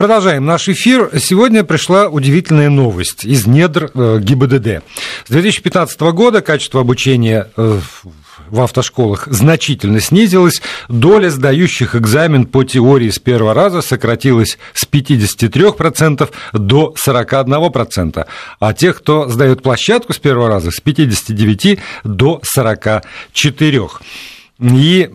Продолжаем наш эфир. Сегодня пришла удивительная новость из недр э, ГИБДД. С 2015 года качество обучения э, в автошколах значительно снизилось, доля сдающих экзамен по теории с первого раза сократилась с 53% до 41%, а тех, кто сдает площадку с первого раза, с 59% до 44%. И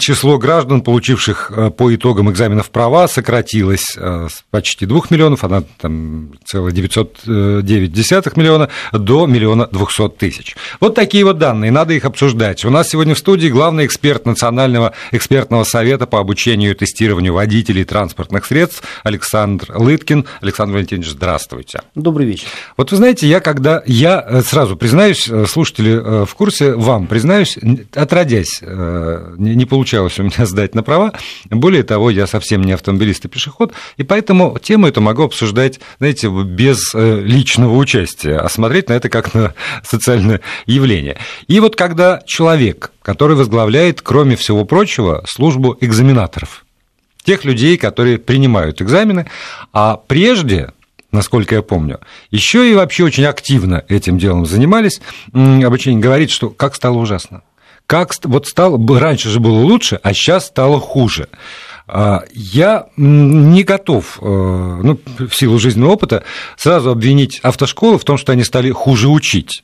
число граждан, получивших э, по итогам экзаменов права, сократилось э, с почти 2 миллионов, она там целых 909 миллиона, до миллиона 200 тысяч. Вот такие вот данные, надо их обсуждать. У нас сегодня в студии главный эксперт Национального экспертного совета по обучению и тестированию водителей транспортных средств Александр Лыткин. Александр Валентинович, здравствуйте. Добрый вечер. Вот вы знаете, я когда, я э, сразу признаюсь, слушатели в курсе, вам признаюсь, отродясь Э, не получалось у меня сдать на права. Более того, я совсем не автомобилист и пешеход, и поэтому тему эту могу обсуждать, знаете, без э, личного участия, а смотреть на это как на социальное явление. И вот когда человек, который возглавляет, кроме всего прочего, службу экзаменаторов, тех людей, которые принимают экзамены, а прежде насколько я помню. Еще и вообще очень активно этим делом занимались. Обучение говорит, что как стало ужасно как вот стало, раньше же было лучше, а сейчас стало хуже. А, я не готов, э, ну, в силу жизненного опыта, сразу обвинить автошколы в том, что они стали хуже учить.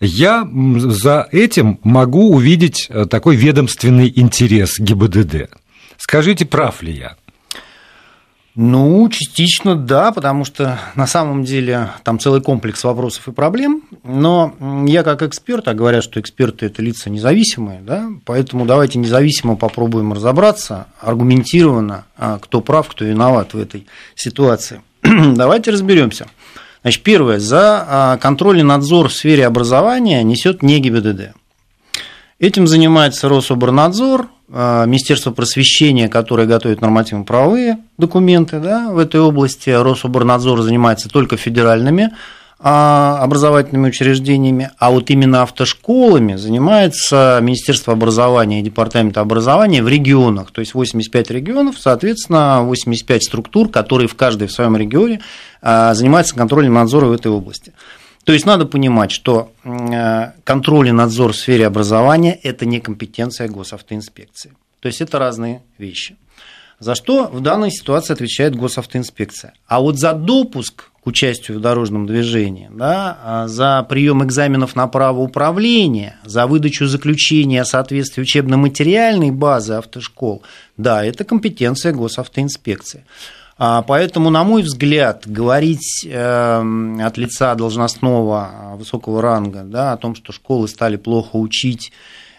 Я за этим могу увидеть э, такой ведомственный интерес ГИБДД. Скажите, прав ли я? Ну, частично да, потому что на самом деле там целый комплекс вопросов и проблем. Но я как эксперт, а говорят, что эксперты это лица независимые, да, поэтому давайте независимо попробуем разобраться, аргументированно, а, кто прав, кто виноват в этой ситуации. давайте разберемся. Значит, первое, за а, контроль и надзор в сфере образования несет не ГИБДД. Этим занимается Рособорнадзор, Министерство просвещения, которое готовит нормативно-правовые документы да, в этой области. Рособорнадзор занимается только федеральными а, образовательными учреждениями, а вот именно автошколами занимается Министерство образования и Департамент образования в регионах, то есть 85 регионов, соответственно, 85 структур, которые в каждой в своем регионе а, занимаются контролем надзора в этой области. То есть надо понимать, что э, контроль и надзор в сфере образования – это не компетенция госавтоинспекции. То есть это разные вещи. За что в данной ситуации отвечает госавтоинспекция. А вот за допуск к участию в дорожном движении, да, а за прием экзаменов на право управления, за выдачу заключения о соответствии учебно-материальной базы автошкол, да, это компетенция госавтоинспекции. А, поэтому, на мой взгляд, говорить эм, от лица должностного высокого ранга да, о том, что школы стали плохо учить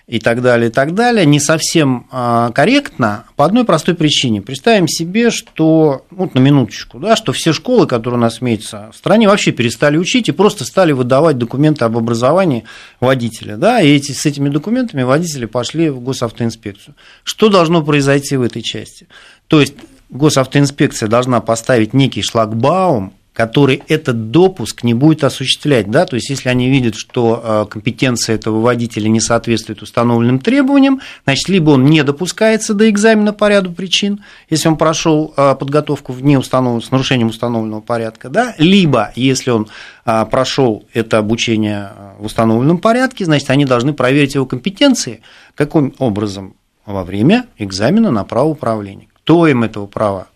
и так далее, и так далее, не совсем а, корректно по одной простой причине. Представим себе, что, вот на минуточку, да, что все школы, которые у нас имеются в стране, вообще перестали учить и просто стали выдавать документы об образовании водителя. Да, и эти, с этими документами водители пошли в госавтоинспекцию. Что должно произойти в этой части? То есть госавтоинспекция должна поставить некий шлагбаум, который этот допуск не будет осуществлять. Да? То есть, если они видят, что э, компетенция этого водителя не соответствует установленным требованиям, значит, либо он не допускается до экзамена по ряду причин, если он прошел э, подготовку в неустанов... с нарушением установленного порядка, да? либо, если он э, прошел это обучение в установленном порядке, значит, они должны проверить его компетенции, каким образом во время экзамена на право управления. Кто им этого права,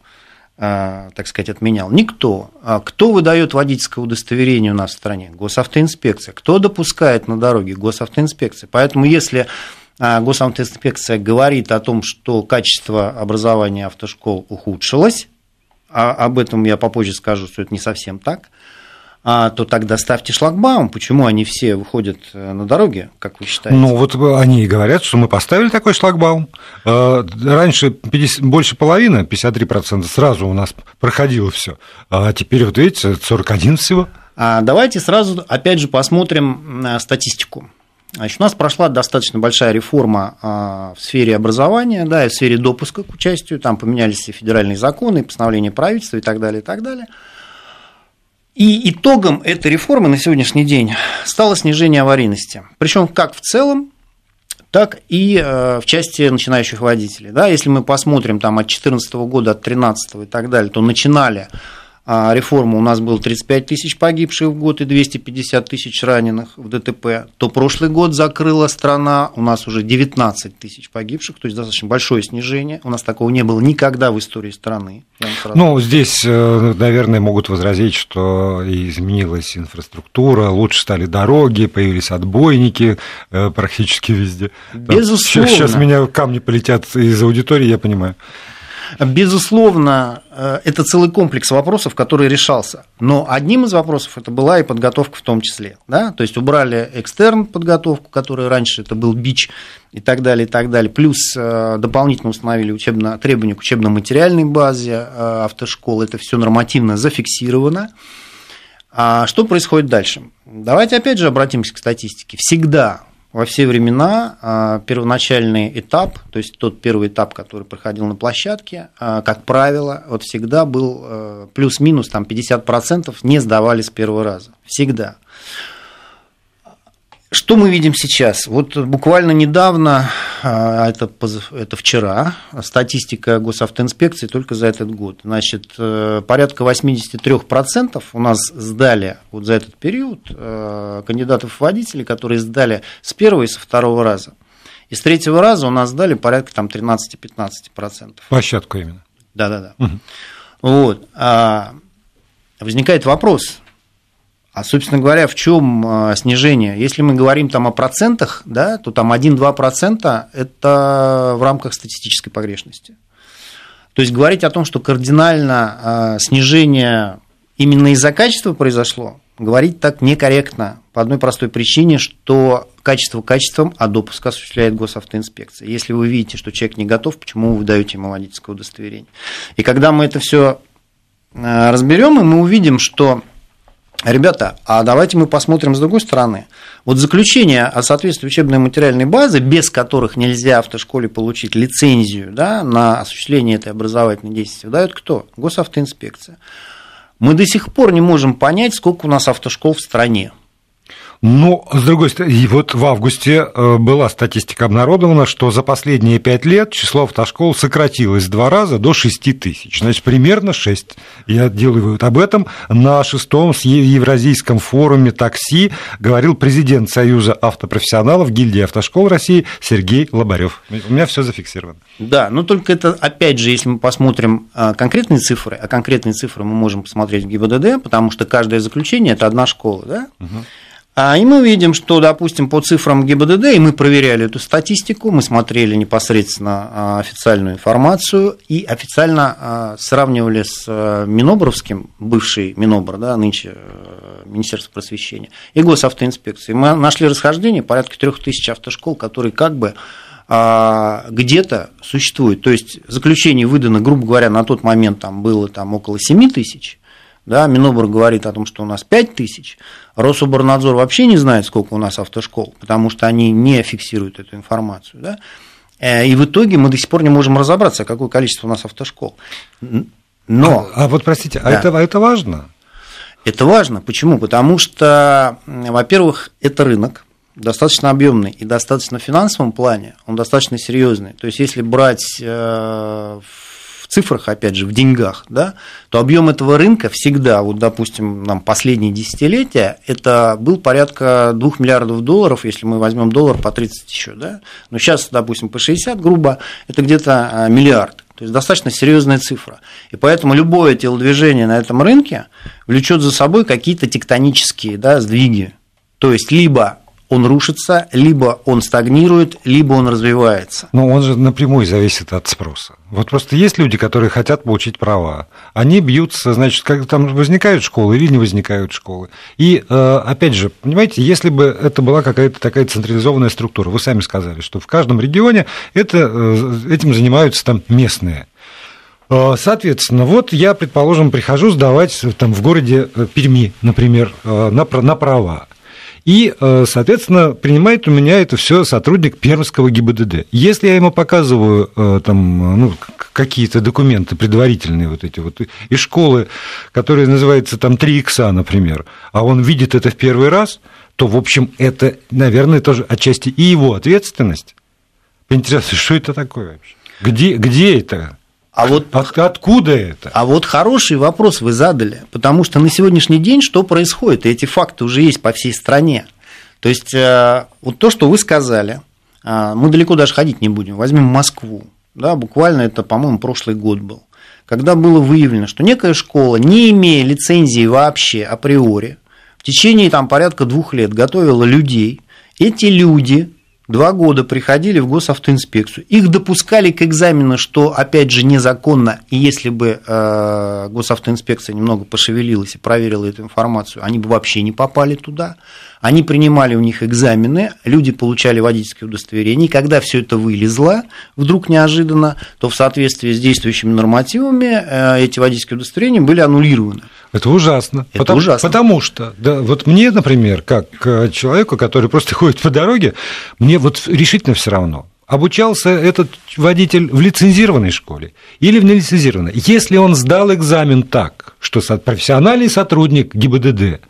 а, так сказать, отменял? Никто. А кто выдает водительское удостоверение у нас в стране? Госавтоинспекция. Кто допускает на дороге? Госавтоинспекция. Поэтому если а, госавтоинспекция говорит о том, что качество образования автошкол ухудшилось, а об этом я попозже скажу, что это не совсем так – то тогда ставьте шлагбаум. Почему они все выходят э, на дороге, как вы считаете? Ну, вот они и говорят, что мы поставили такой шлагбаум. Э, раньше 50, больше половины, 53% сразу у нас проходило все, а теперь, вот видите, 41 всего. А давайте сразу, опять же, посмотрим статистику. Значит, у нас прошла достаточно большая реформа а, в сфере образования, да, и в сфере допуска к участию, там поменялись и федеральные законы, и постановления правительства и так далее, и так далее – и итогом этой реформы на сегодняшний день стало снижение аварийности. Причем как в целом, так и в части начинающих водителей. Да, если мы посмотрим там, от 2014 года, от 2013 и так далее, то начинали а реформа у нас было 35 тысяч погибших в год и 250 тысяч раненых в ДТП, то прошлый год закрыла страна, у нас уже 19 тысяч погибших, то есть достаточно большое снижение. У нас такого не было никогда в истории страны. Ну, здесь, э, наверное, могут возразить, что изменилась инфраструктура, лучше стали дороги, появились отбойники э, практически везде. Безусловно. Сейчас меня камни полетят из аудитории, я понимаю. Безусловно, э, это целый комплекс вопросов, который решался. Но одним из вопросов это была и подготовка в том числе. Да? То есть убрали экстерн подготовку, которая раньше это был бич и так далее, и так далее. Плюс э, дополнительно установили учебно, требования к учебно-материальной базе э, автошкол. Это все нормативно зафиксировано. А что происходит дальше? Давайте опять же обратимся к статистике. Всегда во все времена а, первоначальный этап, то есть тот первый этап, который проходил на площадке, а, как правило, вот всегда был а, плюс-минус там 50% не сдавали с первого раза. Всегда. Что мы видим сейчас? Вот буквально недавно, а, это, это вчера, статистика госавтоинспекции только за этот год. Значит, э, порядка 83% у нас сдали вот за этот период э, кандидатов в водители, которые сдали с первого и со второго раза. И с третьего раза у нас сдали порядка там 13-15%. Площадку именно. Да-да-да. Угу. Вот. А возникает вопрос, а, собственно говоря, в чем а, снижение? Если мы говорим там о процентах, да, то там 1-2% это в рамках статистической погрешности. То есть говорить о том, что кардинально а, снижение именно из-за качества произошло, говорить так некорректно по одной простой причине, что качество качеством, а допуск осуществляет госавтоинспекция. Если вы видите, что человек не готов, почему вы даете ему водительское удостоверение? И когда мы это все разберем, и мы увидим, что Ребята, а давайте мы посмотрим с другой стороны. Вот заключение о соответствии учебной материальной базы, без которых нельзя автошколе получить лицензию да, на осуществление этой образовательной деятельности, дает кто? Госавтоинспекция. Мы до сих пор не можем понять, сколько у нас автошкол в стране. Ну, с другой стороны, вот в августе э, была статистика обнародована, что за последние пять лет число автошкол сократилось в два раза до 6 тысяч. Значит, примерно 6. Я делаю вывод об этом. На шестом Евразийском форуме такси говорил президент Союза автопрофессионалов гильдии автошкол России Сергей Лобарев. У меня все зафиксировано. Да, но только это, опять же, если мы посмотрим а, конкретные цифры, а конкретные цифры мы можем посмотреть в ГИБДД, потому что каждое заключение – это одна школа, да? Угу. А, и мы видим, что, допустим, по цифрам ГИБДД, и мы проверяли эту статистику, мы смотрели непосредственно а, официальную информацию и официально а, сравнивали с Минобровским, бывший Минобр, да, нынче Министерство просвещения, и госавтоинспекцией. Мы нашли расхождение порядка 3000 автошкол, которые как бы где-то существуют. То есть заключение выдано, грубо говоря, на тот момент там было там около 7 тысяч, да, Минобр говорит о том, что у нас 5 тысяч, Рособорнадзор вообще не знает, сколько у нас автошкол, потому что они не фиксируют эту информацию. Да? Э, и в итоге мы до сих пор не можем разобраться, какое количество у нас автошкол. Но... А, а вот, простите, а да. а это, это важно? Это важно. Почему? Потому что, во-первых, это рынок, достаточно объемный и достаточно в финансовом плане, он достаточно серьезный. То есть, если брать э, цифрах, опять же, в деньгах, да, то объем этого рынка всегда, вот, допустим, нам последние десятилетия, это был порядка 2 миллиардов долларов, если мы возьмем доллар по 30 еще, да, но сейчас, допустим, по 60, грубо, это где-то а, миллиард. То есть достаточно серьезная цифра. И поэтому любое телодвижение на этом рынке влечет за собой какие-то тектонические да, сдвиги. То есть либо он рушится, либо он стагнирует, либо он развивается. Но он же напрямую зависит от спроса. Вот просто есть люди, которые хотят получить права. Они бьются, значит, как там возникают школы или не возникают школы. И, э, опять же, понимаете, если бы это была какая-то такая централизованная структура, вы сами сказали, что в каждом регионе это, э, этим занимаются там местные. Э, соответственно, вот я, предположим, прихожу сдавать там, в городе Перми, например, на, на права. И, э, соответственно, принимает у меня это все сотрудник Пермского ГИБДД. Если я ему показываю э, там, ну, какие-то документы предварительные вот эти вот из школы, которая называется там 3 икса, например, а он видит это в первый раз, то, в общем, это, наверное, тоже отчасти и его ответственность Интересно, что это такое вообще? Где, где это? А вот, От, откуда это? А вот хороший вопрос вы задали, потому что на сегодняшний день что происходит? И эти факты уже есть по всей стране. То есть, э, вот то, что вы сказали, э, мы далеко даже ходить не будем. Возьмем Москву. Да, буквально это, по-моему, прошлый год был. Когда было выявлено, что некая школа, не имея лицензии вообще априори, в течение там, порядка двух лет готовила людей, эти люди два года приходили в госавтоинспекцию. Их допускали к экзамену, что, опять же, незаконно. И если бы э, госавтоинспекция немного пошевелилась и проверила эту информацию, они бы вообще не попали туда. Они принимали у них экзамены, люди получали водительские удостоверения. И когда все это вылезло вдруг неожиданно, то в соответствии с действующими нормативами э, эти водительские удостоверения были аннулированы. Это ужасно. Это потому, ужасно. Потому что, да, вот мне, например, как э, человеку, который просто ходит по дороге, мне вот решительно все равно. Обучался этот водитель в лицензированной школе или в нелицензированной. Если он сдал экзамен так, что профессиональный сотрудник ГИБДД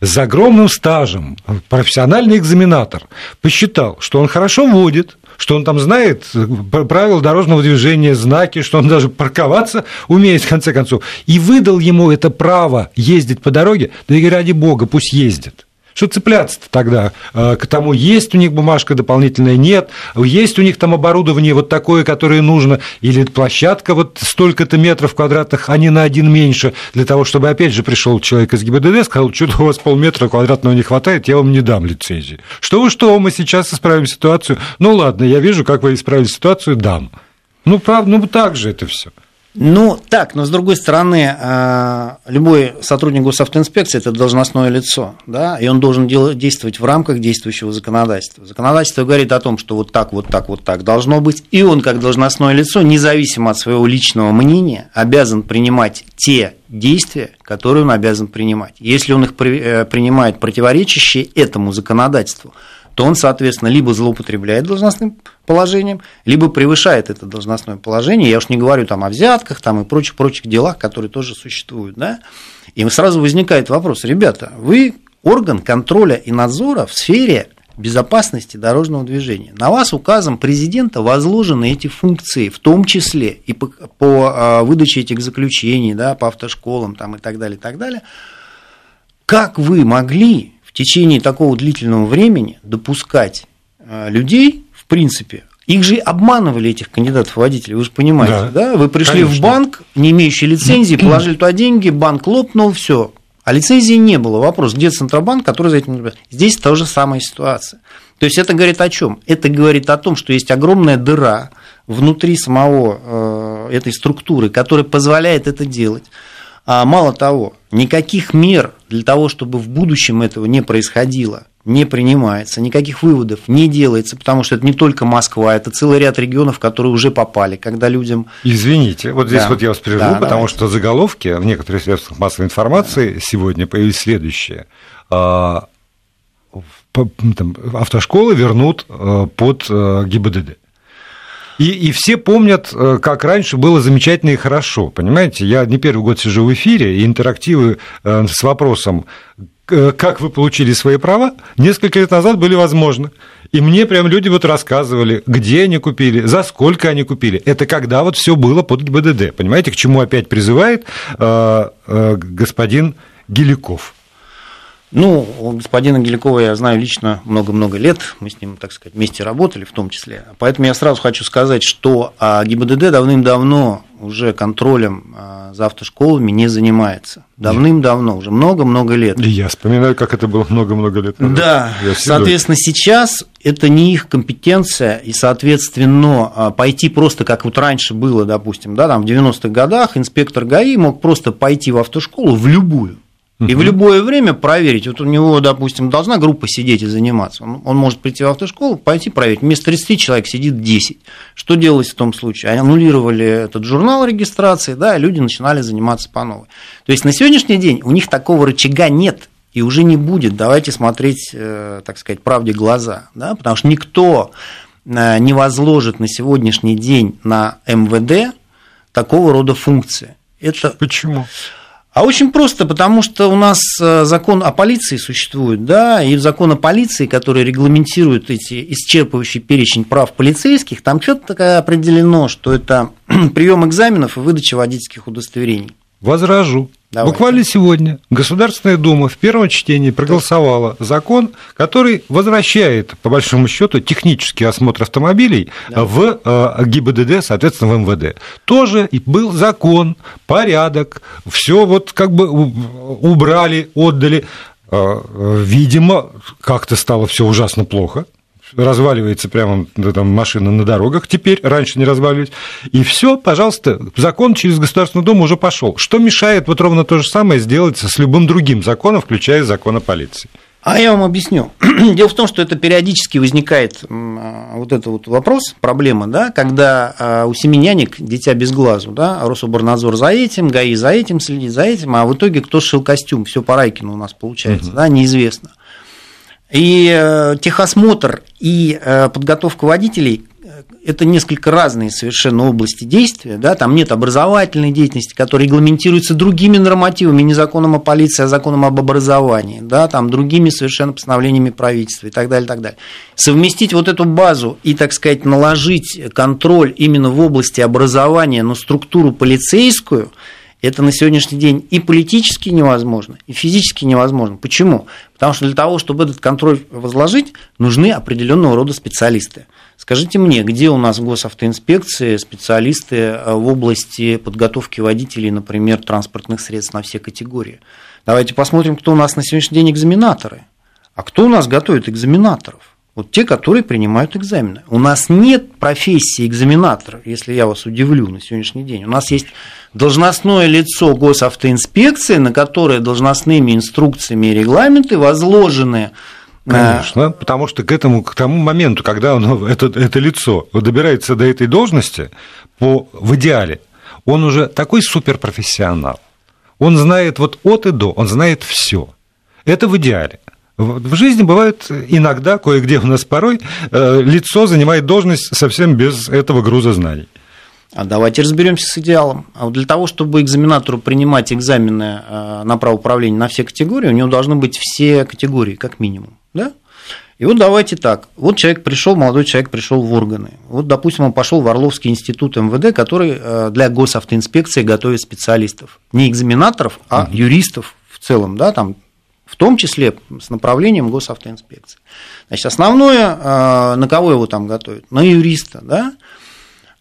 с огромным стажем, профессиональный экзаменатор, посчитал, что он хорошо водит, что он там знает правила дорожного движения, знаки, что он даже парковаться умеет, в конце концов, и выдал ему это право ездить по дороге, да и ради бога, пусть ездит. Что цепляться-то тогда к тому, есть у них бумажка дополнительная, нет, есть у них там оборудование вот такое, которое нужно, или площадка вот столько-то метров квадратных, а не на один меньше, для того, чтобы, опять же, пришел человек из ГИБДД, сказал, что у вас полметра квадратного не хватает, я вам не дам лицензии. Что вы, что, мы сейчас исправим ситуацию. Ну ладно, я вижу, как вы исправили ситуацию, дам. Ну, правда, ну так же это все. Ну, так, но с другой стороны, любой сотрудник госавтоинспекции – это должностное лицо, да, и он должен действовать в рамках действующего законодательства. Законодательство говорит о том, что вот так, вот так, вот так должно быть, и он, как должностное лицо, независимо от своего личного мнения, обязан принимать те действия, которые он обязан принимать. Если он их принимает противоречащие этому законодательству – то он, соответственно, либо злоупотребляет должностным положением, либо превышает это должностное положение. Я уж не говорю там о взятках там, и прочих-прочих делах, которые тоже существуют. Да? И сразу возникает вопрос, ребята, вы орган контроля и надзора в сфере безопасности дорожного движения. На вас указом президента возложены эти функции, в том числе и по, по а, выдаче этих заключений, да, по автошколам там, и так далее, и так далее. Как вы могли в течение такого длительного времени допускать э, людей, в принципе, их же обманывали, этих кандидатов водителей, вы же понимаете, да? да? Вы пришли Конечно. в банк, не имеющий лицензии, положили туда деньги, банк лопнул, все. А лицензии не было. Вопрос, где Центробанк, который за этим наблюдает? Здесь та же самая ситуация. То есть это говорит о чем? Это говорит о том, что есть огромная дыра внутри самого э, этой структуры, которая позволяет это делать. А мало того, никаких мер для того, чтобы в будущем этого не происходило, не принимается, никаких выводов не делается, потому что это не только Москва, это целый ряд регионов, которые уже попали, когда людям... Извините, вот здесь да. вот я вас прерву, да, потому давайте. что заголовки в некоторых средствах массовой информации да. сегодня появились следующие. А, там, автошколы вернут а, под а, ГИБДД. И, и все помнят, э, как раньше было замечательно и хорошо. Понимаете, я не первый год сижу в эфире, и интерактивы э, с вопросом, как вы получили свои права, несколько лет назад были возможны. И мне прям люди вот рассказывали, где они купили, за сколько они купили. Это когда вот все было под БДД. Понимаете, к чему опять призывает э, господин Геликов? Ну, господина Геликова я знаю лично много-много лет, мы с ним, так сказать, вместе работали в том числе. Поэтому я сразу хочу сказать, что а, ГИБДД давным-давно уже контролем а, за автошколами не занимается. Давным-давно, уже много-много лет. Я вспоминаю, как это было много-много лет назад. Да, соответственно, сейчас это не их компетенция, и, соответственно, а, пойти просто, как вот раньше было, допустим, да, там в 90-х годах инспектор ГАИ мог просто пойти в автошколу, в любую, и в любое время проверить. Вот у него, допустим, должна группа сидеть и заниматься. Он, он может прийти в автошколу, пойти проверить. Вместо 30 человек сидит 10. Что делалось в том случае? Они аннулировали этот журнал регистрации, да, и люди начинали заниматься по новой. То есть на сегодняшний день у них такого рычага нет и уже не будет. Давайте смотреть, э, так сказать, правде глаза, да, потому что никто э, не возложит на сегодняшний день на МВД такого рода функции. Это... Почему? А очень просто, потому что у нас э, закон о полиции существует, да, и закон о полиции, который регламентирует эти исчерпывающий перечень прав полицейских, там четко определено, что это прием экзаменов и выдача водительских удостоверений. Возражу. Давайте. Буквально сегодня Государственная Дума в первом чтении проголосовала закон, который возвращает, по большому счету, технический осмотр автомобилей да. в э, ГИБДД, соответственно, в МВД. Тоже был закон, порядок, все вот как бы убрали, отдали. Э, видимо, как-то стало все ужасно плохо разваливается прямо там, машина на дорогах теперь, раньше не разваливались, и все, пожалуйста, закон через Государственную Думу уже пошел. Что мешает вот ровно то же самое сделать с любым другим законом, включая закон о полиции? А я вам объясню. Дело в том, что это периодически возникает вот этот вот вопрос, проблема, да, когда а, у семи нянек дитя без глазу, да, Рособорнадзор за этим, ГАИ за этим следит, за этим, а в итоге кто шил костюм, все по Райкину у нас получается, угу. да, неизвестно. И э, техосмотр и э, подготовка водителей э, это несколько разные совершенно области действия, да, там нет образовательной деятельности, которая регламентируется другими нормативами, не законом о полиции, а законом об образовании, да, там другими совершенно постановлениями правительства и так далее, так далее. Совместить вот эту базу и, так сказать, наложить контроль именно в области образования на структуру полицейскую – это на сегодняшний день и политически невозможно, и физически невозможно. Почему? Потому что для того, чтобы этот контроль возложить, нужны определенного рода специалисты. Скажите мне, где у нас в госавтоинспекции специалисты э, в области подготовки водителей, например, транспортных средств на все категории? Давайте посмотрим, кто у нас на сегодняшний день экзаменаторы. А кто у нас готовит экзаменаторов? Вот те, которые принимают экзамены. У нас нет профессии экзаменатора, если я вас удивлю на сегодняшний день. У нас есть должностное лицо госавтоинспекции, на которое должностными инструкциями и регламенты возложены э, Конечно, потому что к этому, к тому моменту, когда он, это, это лицо добирается до этой должности, по, в идеале, он уже такой суперпрофессионал. Он знает вот от и до, он знает все. Это в идеале. В жизни бывает иногда, кое-где у нас порой, э, лицо занимает должность совсем без этого груза знаний. А давайте разберемся с идеалом. А вот для того, чтобы экзаменатору принимать экзамены э, на право управления на все категории, у него должны быть все категории, как минимум. Да? И вот давайте так. Вот человек пришел, молодой человек пришел в органы. Вот, допустим, он пошел в Орловский институт МВД, который э, для госавтоинспекции готовит специалистов. Не экзаменаторов, а юристов в целом, да, там том числе с направлением госавтоинспекции. Значит, основное, а, на кого его там готовят? На юриста, да?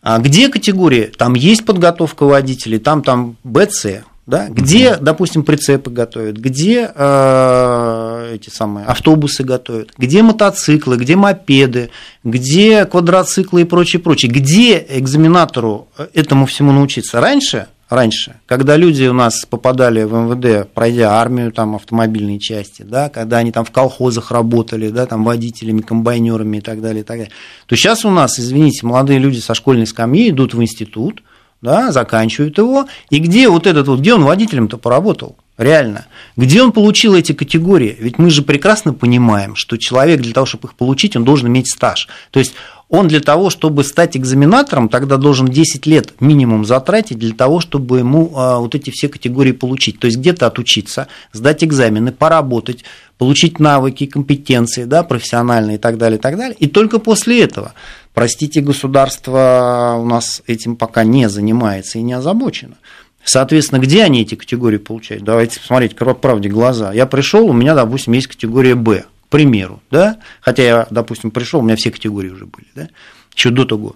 А где категории? Там есть подготовка водителей, там, там БЦ, да? где, допустим, прицепы готовят, где э, эти самые автобусы готовят, где мотоциклы, где мопеды, где квадроциклы и прочее, прочее. Где экзаменатору этому всему научиться? Раньше раньше, когда люди у нас попадали в МВД, пройдя армию, там, автомобильные части, да, когда они там в колхозах работали, да, там, водителями, комбайнерами и так далее, и так далее, то сейчас у нас, извините, молодые люди со школьной скамьи идут в институт, да, заканчивают его, и где вот этот вот, где он водителем-то поработал? Реально. Где он получил эти категории? Ведь мы же прекрасно понимаем, что человек для того, чтобы их получить, он должен иметь стаж. То есть он для того, чтобы стать экзаменатором, тогда должен 10 лет минимум затратить для того, чтобы ему а, вот эти все категории получить. То есть где-то отучиться, сдать экзамены, поработать, получить навыки, компетенции, да, профессиональные и так далее, и так далее. И только после этого, простите, государство у нас этим пока не занимается и не озабочено. Соответственно, где они эти категории получают? Давайте посмотреть к правде глаза. Я пришел, у меня, допустим, есть категория Б примеру, да, хотя я, допустим, пришел, у меня все категории уже были, да, еще до того.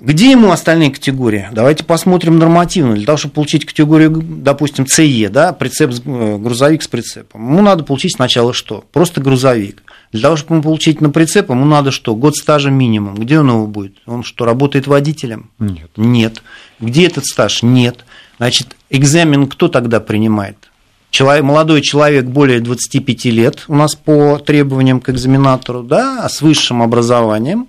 Где ему остальные категории? Давайте посмотрим нормативно. Для того, чтобы получить категорию, допустим, ЦЕ, да, прицеп, э, грузовик с прицепом, ему надо получить сначала что? Просто грузовик. Для того, чтобы ему получить на прицеп, ему надо что? Год стажа минимум. Где он его будет? Он что, работает водителем? Нет. Нет. Где этот стаж? Нет. Значит, экзамен кто тогда принимает? Человек, молодой человек более 25 лет у нас по требованиям к экзаменатору, да, с высшим образованием,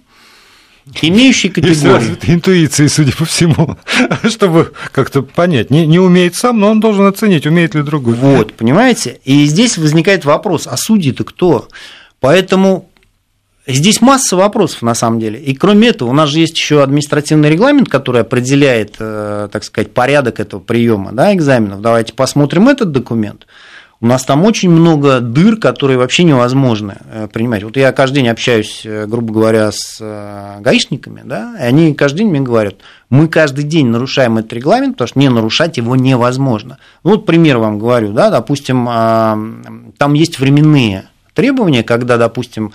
имеющий категорию. И интуиции, судя по всему, чтобы как-то понять. Не, не умеет сам, но он должен оценить, умеет ли другой. Вот, понимаете? И здесь возникает вопрос, а судьи-то кто? Поэтому Здесь масса вопросов, на самом деле. И кроме этого, у нас же есть еще административный регламент, который определяет, э, так сказать, порядок этого приема да, экзаменов. Давайте посмотрим этот документ. У нас там очень много дыр, которые вообще невозможно э, принимать. Вот я каждый день общаюсь, э, грубо говоря, с гаишниками, да, и они каждый день мне говорят, мы каждый день нарушаем этот регламент, потому что не нарушать его невозможно. Ну, вот пример вам говорю, да, допустим, а, там есть временные требования, когда, допустим,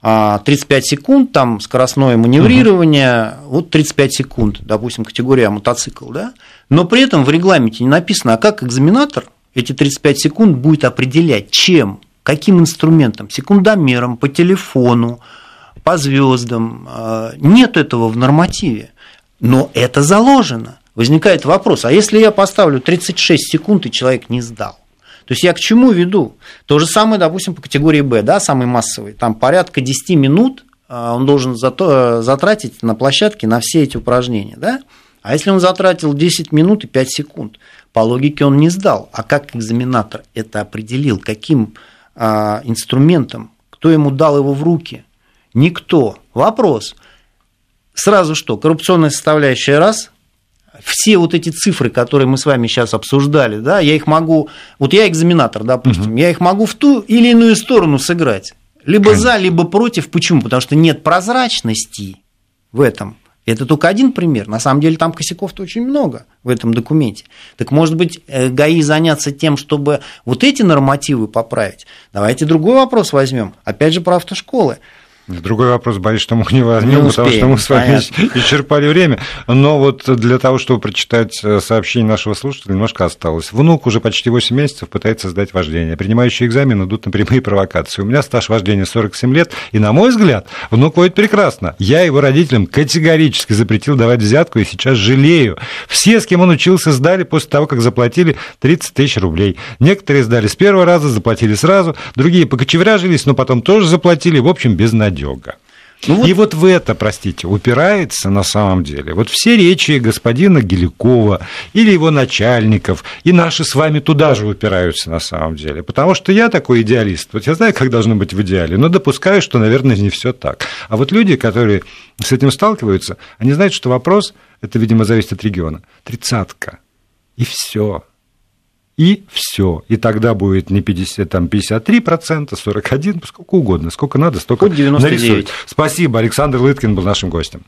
35 а, секунд, там скоростное маневрирование, угу. вот 35 секунд, допустим, категория мотоцикл, да, но при этом в регламенте не написано, а как экзаменатор эти 35 секунд будет определять, чем, каким инструментом, секундомером, по телефону, по звездам. А, нет этого в нормативе, но это заложено. Возникает вопрос, а если я поставлю 36 секунд, и человек не сдал? То есть я к чему веду? То же самое, допустим, по категории Б, да, самый массовый. Там порядка 10 минут а, он должен зато, затратить на площадке на все эти упражнения, да? А если он затратил 10 минут и 5 секунд, по логике он не сдал. А как экзаменатор это определил? Каким а, инструментом? Кто ему дал его в руки? Никто. Вопрос. Сразу что? Коррупционная составляющая раз, все вот эти цифры, которые мы с вами сейчас обсуждали, да, я их могу, вот я экзаменатор, допустим, угу. я их могу в ту или иную сторону сыграть. Либо Конечно. за, либо против. Почему? Потому что нет прозрачности в этом. Это только один пример. На самом деле там косяков-то очень много в этом документе. Так может быть, э, ГАИ заняться тем, чтобы вот эти нормативы поправить? Давайте другой вопрос возьмем. Опять же про автошколы. Другой вопрос, боюсь, что мы не возьмем, не потому что мы с вами понятно. исчерпали время. Но вот для того, чтобы прочитать э, сообщение нашего слушателя, немножко осталось. Внук уже почти 8 месяцев пытается сдать вождение. Принимающие экзамен идут на прямые провокации. У меня стаж вождения 47 лет, и, на мой взгляд, внук водит прекрасно. Я его родителям категорически запретил давать взятку, и сейчас жалею. Все, с кем он учился, сдали после того, как заплатили 30 тысяч рублей. Некоторые сдали с первого раза, заплатили сразу, другие покочевряжились, но потом тоже заплатили. В общем, без надежды безнадега. Ну, вот... И вот в это, простите, упирается на самом деле. Вот все речи господина Геликова или его начальников, и наши с вами туда же упираются на самом деле. Потому что я такой идеалист. Вот я знаю, как должно быть в идеале, но допускаю, что, наверное, не все так. А вот люди, которые с этим сталкиваются, они знают, что вопрос, это, видимо, зависит от региона, тридцатка. И все и все. И тогда будет не 50, там 53%, 41%, сколько угодно, сколько надо, столько нарисуют. Спасибо, Александр Лыткин был нашим гостем.